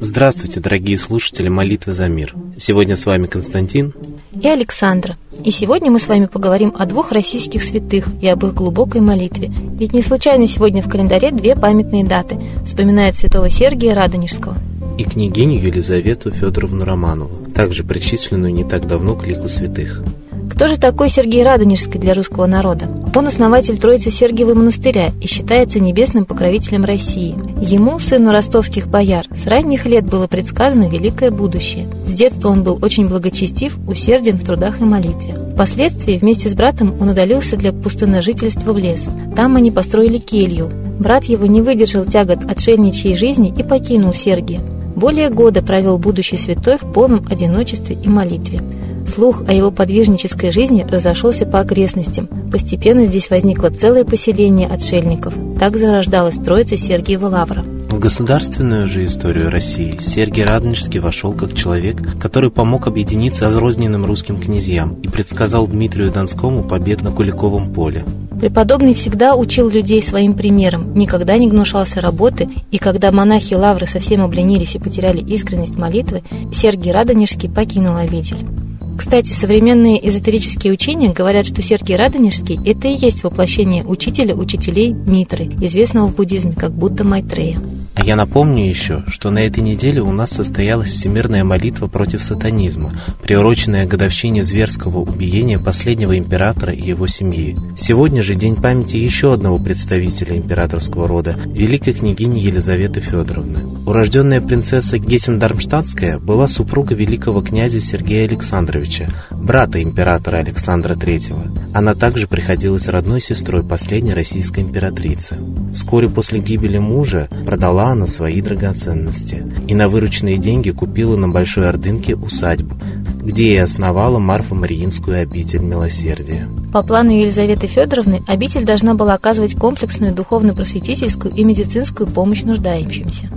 Здравствуйте, дорогие слушатели молитвы за мир. Сегодня с вами Константин и Александра. И сегодня мы с вами поговорим о двух российских святых и об их глубокой молитве. Ведь не случайно сегодня в календаре две памятные даты. Вспоминают святого Сергия Радонежского и княгиню Елизавету Федоровну Романову, также причисленную не так давно к лику святых. Кто же такой Сергей Радонежский для русского народа? Он основатель Троицы Сергиева монастыря и считается небесным покровителем России. Ему, сыну ростовских бояр, с ранних лет было предсказано великое будущее. С детства он был очень благочестив, усерден в трудах и молитве. Впоследствии вместе с братом он удалился для пустынножительства в лес. Там они построили келью. Брат его не выдержал тягот отшельничьей жизни и покинул Сергия. Более года провел будущий святой в полном одиночестве и молитве. Слух о его подвижнической жизни разошелся по окрестностям. Постепенно здесь возникло целое поселение отшельников. Так зарождалась Троица Сергиева Лавра. В государственную же историю России Сергий Радонежский вошел как человек, который помог объединиться разрозненным русским князьям и предсказал Дмитрию Донскому побед на Куликовом поле. Преподобный всегда учил людей своим примером, никогда не гнушался работы, и когда монахи Лавры совсем обленились и потеряли искренность молитвы, Сергий Радонежский покинул обитель. Кстати, современные эзотерические учения говорят, что Сергий Радонежский – это и есть воплощение учителя учителей Митры, известного в буддизме как Будда Майтрея. А я напомню еще, что на этой неделе у нас состоялась всемирная молитва против сатанизма, приуроченная годовщине зверского убиения последнего императора и его семьи. Сегодня же день памяти еще одного представителя императорского рода, великой княгини Елизаветы Федоровны. Урожденная принцесса Гессен-Дармштадтская была супруга великого князя Сергея Александровича, брата императора Александра III. Она также приходилась родной сестрой последней российской императрицы. Вскоре после гибели мужа продала она свои драгоценности и на вырученные деньги купила на Большой Ордынке усадьбу, где и основала Марфа-Мариинскую обитель милосердия. По плану Елизаветы Федоровны, обитель должна была оказывать комплексную духовно-просветительскую и медицинскую помощь нуждающимся.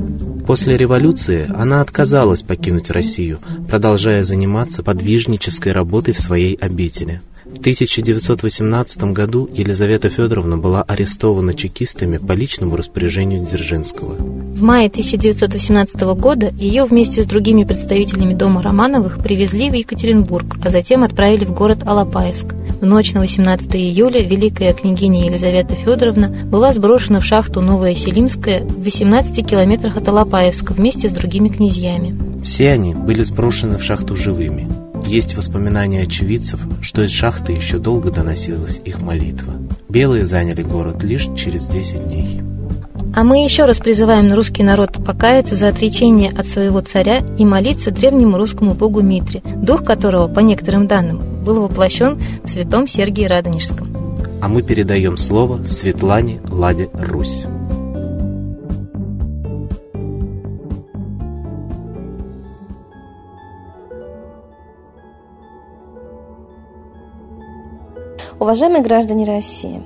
После революции она отказалась покинуть Россию, продолжая заниматься подвижнической работой в своей обители – в 1918 году Елизавета Федоровна была арестована чекистами по личному распоряжению Дзержинского. В мае 1918 года ее вместе с другими представителями дома Романовых привезли в Екатеринбург, а затем отправили в город Алапаевск. В ночь на 18 июля великая княгиня Елизавета Федоровна была сброшена в шахту Новая Селимская в 18 километрах от Алапаевска вместе с другими князьями. Все они были сброшены в шахту живыми. Есть воспоминания очевидцев, что из шахты еще долго доносилась их молитва. Белые заняли город лишь через 10 дней. А мы еще раз призываем русский народ покаяться за отречение от своего царя и молиться древнему русскому богу Митре, дух которого, по некоторым данным, был воплощен в святом Сергии Радонежском. А мы передаем слово Светлане Ладе Русь. Уважаемые граждане России,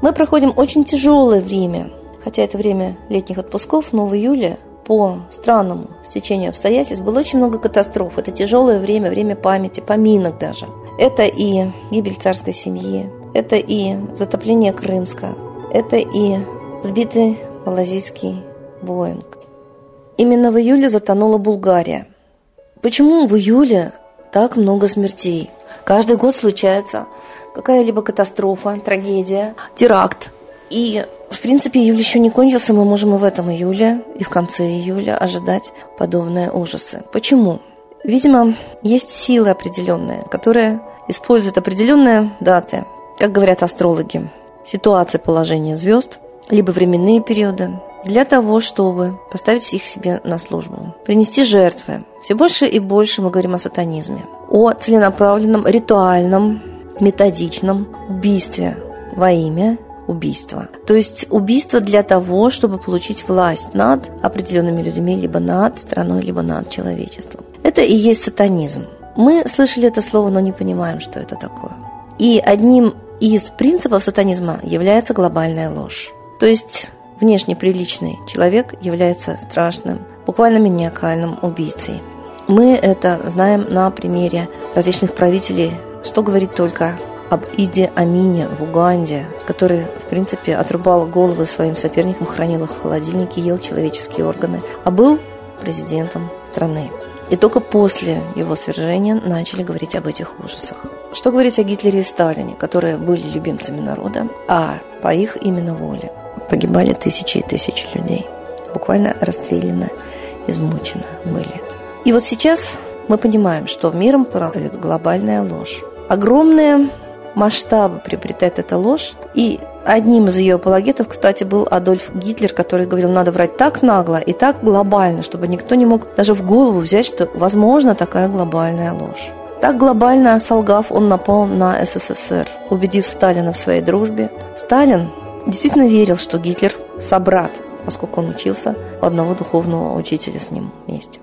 мы проходим очень тяжелое время, хотя это время летних отпусков, но в июле по странному стечению обстоятельств было очень много катастроф. Это тяжелое время, время памяти, поминок даже. Это и гибель царской семьи, это и затопление Крымска, это и сбитый малазийский Боинг. Именно в июле затонула Булгария. Почему в июле так много смертей? Каждый год случается какая-либо катастрофа, трагедия, теракт. И, в принципе, июль еще не кончился, мы можем и в этом июле, и в конце июля ожидать подобные ужасы. Почему? Видимо, есть силы определенные, которые используют определенные даты, как говорят астрологи, ситуации положения звезд, либо временные периоды, для того, чтобы поставить их себе на службу, принести жертвы. Все больше и больше мы говорим о сатанизме, о целенаправленном ритуальном методичном убийстве во имя убийства. То есть убийство для того, чтобы получить власть над определенными людьми, либо над страной, либо над человечеством. Это и есть сатанизм. Мы слышали это слово, но не понимаем, что это такое. И одним из принципов сатанизма является глобальная ложь. То есть внешне приличный человек является страшным, буквально маниакальным убийцей. Мы это знаем на примере различных правителей что говорить только об Иде Амине в Уганде, который, в принципе, отрубал головы своим соперникам, хранил их в холодильнике, ел человеческие органы, а был президентом страны. И только после его свержения начали говорить об этих ужасах. Что говорить о Гитлере и Сталине, которые были любимцами народа, а по их именно воле погибали тысячи и тысячи людей. Буквально расстреляны, измучены были. И вот сейчас мы понимаем, что миром правит глобальная ложь. Огромные масштабы приобретает эта ложь. И одним из ее апологетов, кстати, был Адольф Гитлер, который говорил, надо врать так нагло и так глобально, чтобы никто не мог даже в голову взять, что возможно такая глобальная ложь. Так глобально солгав, он напал на СССР, убедив Сталина в своей дружбе. Сталин действительно верил, что Гитлер – собрат, поскольку он учился у одного духовного учителя с ним вместе.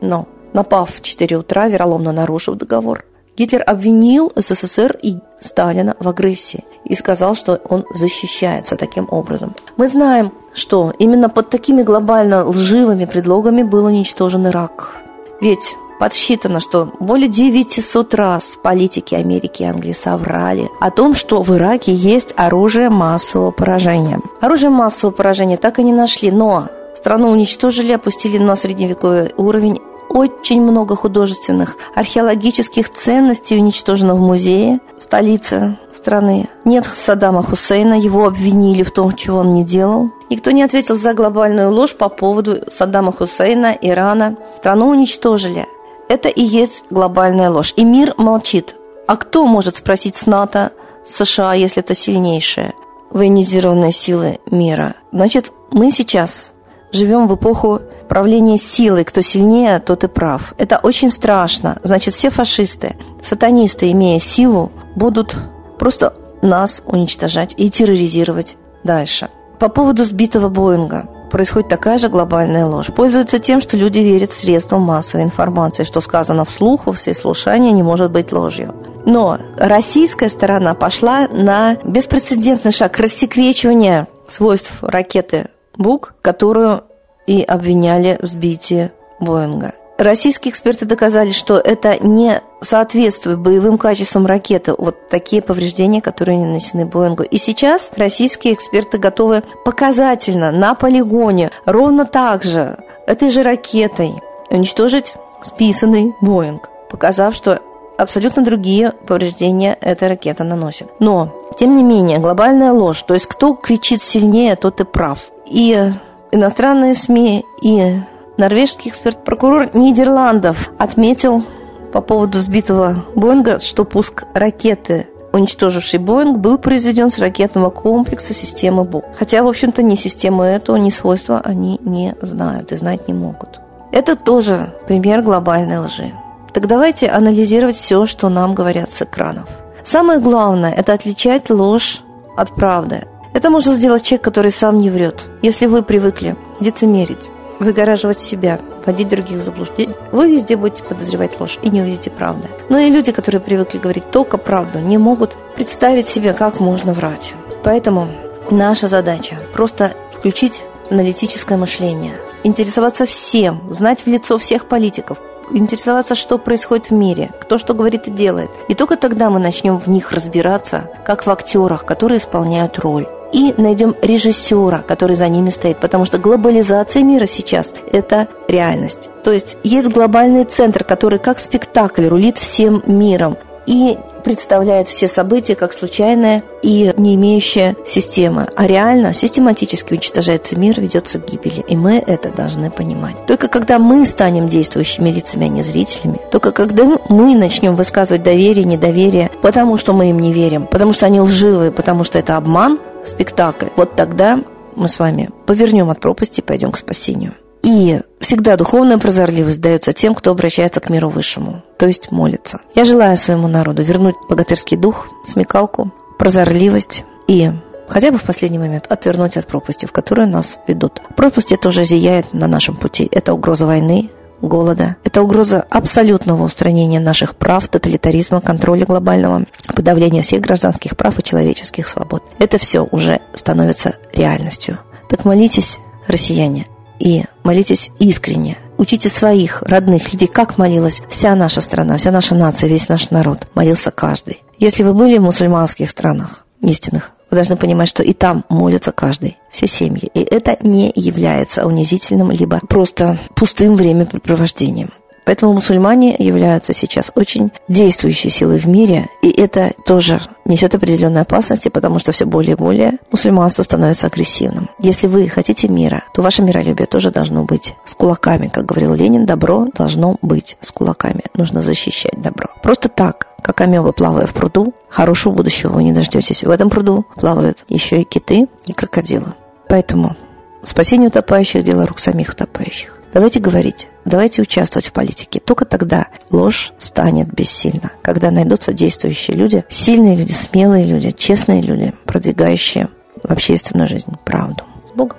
Но, напав в 4 утра, вероломно нарушив договор, Гитлер обвинил СССР и Сталина в агрессии и сказал, что он защищается таким образом. Мы знаем, что именно под такими глобально лживыми предлогами был уничтожен Ирак. Ведь подсчитано, что более 900 раз политики Америки и Англии соврали о том, что в Ираке есть оружие массового поражения. Оружие массового поражения так и не нашли, но страну уничтожили, опустили на средневековый уровень очень много художественных, археологических ценностей уничтожено в музее, столице страны. Нет Саддама Хусейна, его обвинили в том, чего он не делал. Никто не ответил за глобальную ложь по поводу Саддама Хусейна, Ирана. Страну уничтожили. Это и есть глобальная ложь. И мир молчит. А кто может спросить с НАТО, США, если это сильнейшие военизированные силы мира? Значит, мы сейчас живем в эпоху правления силой. Кто сильнее, тот и прав. Это очень страшно. Значит, все фашисты, сатанисты, имея силу, будут просто нас уничтожать и терроризировать дальше. По поводу сбитого Боинга происходит такая же глобальная ложь. Пользуются тем, что люди верят средствам массовой информации, что сказано вслух во всеслушание не может быть ложью. Но российская сторона пошла на беспрецедентный шаг рассекречивания свойств ракеты БУК, которую и обвиняли в сбитии Боинга. Российские эксперты доказали, что это не соответствует боевым качествам ракеты. Вот такие повреждения, которые нанесены Боингу. И сейчас российские эксперты готовы показательно на полигоне ровно так же этой же ракетой уничтожить списанный Боинг, показав, что абсолютно другие повреждения эта ракета наносит. Но, тем не менее, глобальная ложь, то есть кто кричит сильнее, тот и прав. И иностранные СМИ, и норвежский эксперт-прокурор Нидерландов отметил по поводу сбитого Боинга, что пуск ракеты уничтоживший Боинг, был произведен с ракетного комплекса системы БУК. Хотя, в общем-то, ни систему эту, ни свойства они не знают и знать не могут. Это тоже пример глобальной лжи. Так давайте анализировать все, что нам говорят с экранов. Самое главное – это отличать ложь от правды. Это может сделать человек, который сам не врет. Если вы привыкли лицемерить, выгораживать себя, вводить других в заблуждение, вы везде будете подозревать ложь и не увидите правды. Но и люди, которые привыкли говорить только правду, не могут представить себе, как можно врать. Поэтому наша задача просто включить аналитическое мышление, интересоваться всем, знать в лицо всех политиков, интересоваться, что происходит в мире, кто что говорит и делает. И только тогда мы начнем в них разбираться, как в актерах, которые исполняют роль и найдем режиссера, который за ними стоит, потому что глобализация мира сейчас – это реальность. То есть есть глобальный центр, который как спектакль рулит всем миром и представляет все события как случайные и не имеющие системы. А реально, систематически уничтожается мир, ведется к гибели. И мы это должны понимать. Только когда мы станем действующими лицами, а не зрителями, только когда мы начнем высказывать доверие, недоверие, потому что мы им не верим, потому что они лживые, потому что это обман, спектакль, вот тогда мы с вами повернем от пропасти и пойдем к спасению. И всегда духовная прозорливость дается тем, кто обращается к миру высшему, то есть молится. Я желаю своему народу вернуть богатырский дух, смекалку, прозорливость и хотя бы в последний момент отвернуть от пропасти, в которую нас ведут. Пропасть это уже зияет на нашем пути. Это угроза войны, голода. Это угроза абсолютного устранения наших прав, тоталитаризма, контроля глобального, подавления всех гражданских прав и человеческих свобод. Это все уже становится реальностью. Так молитесь, россияне, и молитесь искренне. Учите своих родных людей, как молилась вся наша страна, вся наша нация, весь наш народ. Молился каждый. Если вы были в мусульманских странах истинных, вы должны понимать, что и там молится каждый, все семьи. И это не является унизительным, либо просто пустым времяпрепровождением. Поэтому мусульмане являются сейчас очень действующей силой в мире, и это тоже несет определенные опасности, потому что все более и более мусульманство становится агрессивным. Если вы хотите мира, то ваше миролюбие тоже должно быть с кулаками. Как говорил Ленин, добро должно быть с кулаками. Нужно защищать добро. Просто так, как амеба, плавая в пруду, хорошего будущего вы не дождетесь. В этом пруду плавают еще и киты, и крокодилы. Поэтому спасение утопающих – дело рук самих утопающих. Давайте говорить, давайте участвовать в политике. Только тогда ложь станет бессильна. Когда найдутся действующие люди, сильные люди, смелые люди, честные люди, продвигающие в общественную жизнь правду. С Богом!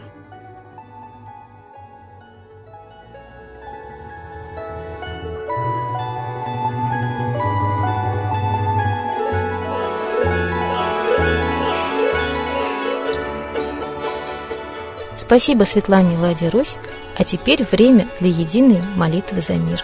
Спасибо Светлане Ладе Русь, а теперь время для единой молитвы за мир.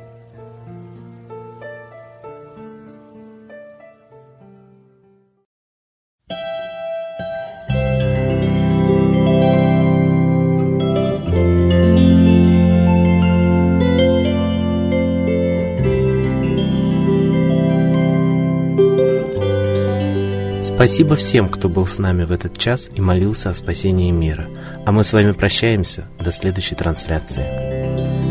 Спасибо всем, кто был с нами в этот час и молился о спасении мира. А мы с вами прощаемся. До следующей трансляции.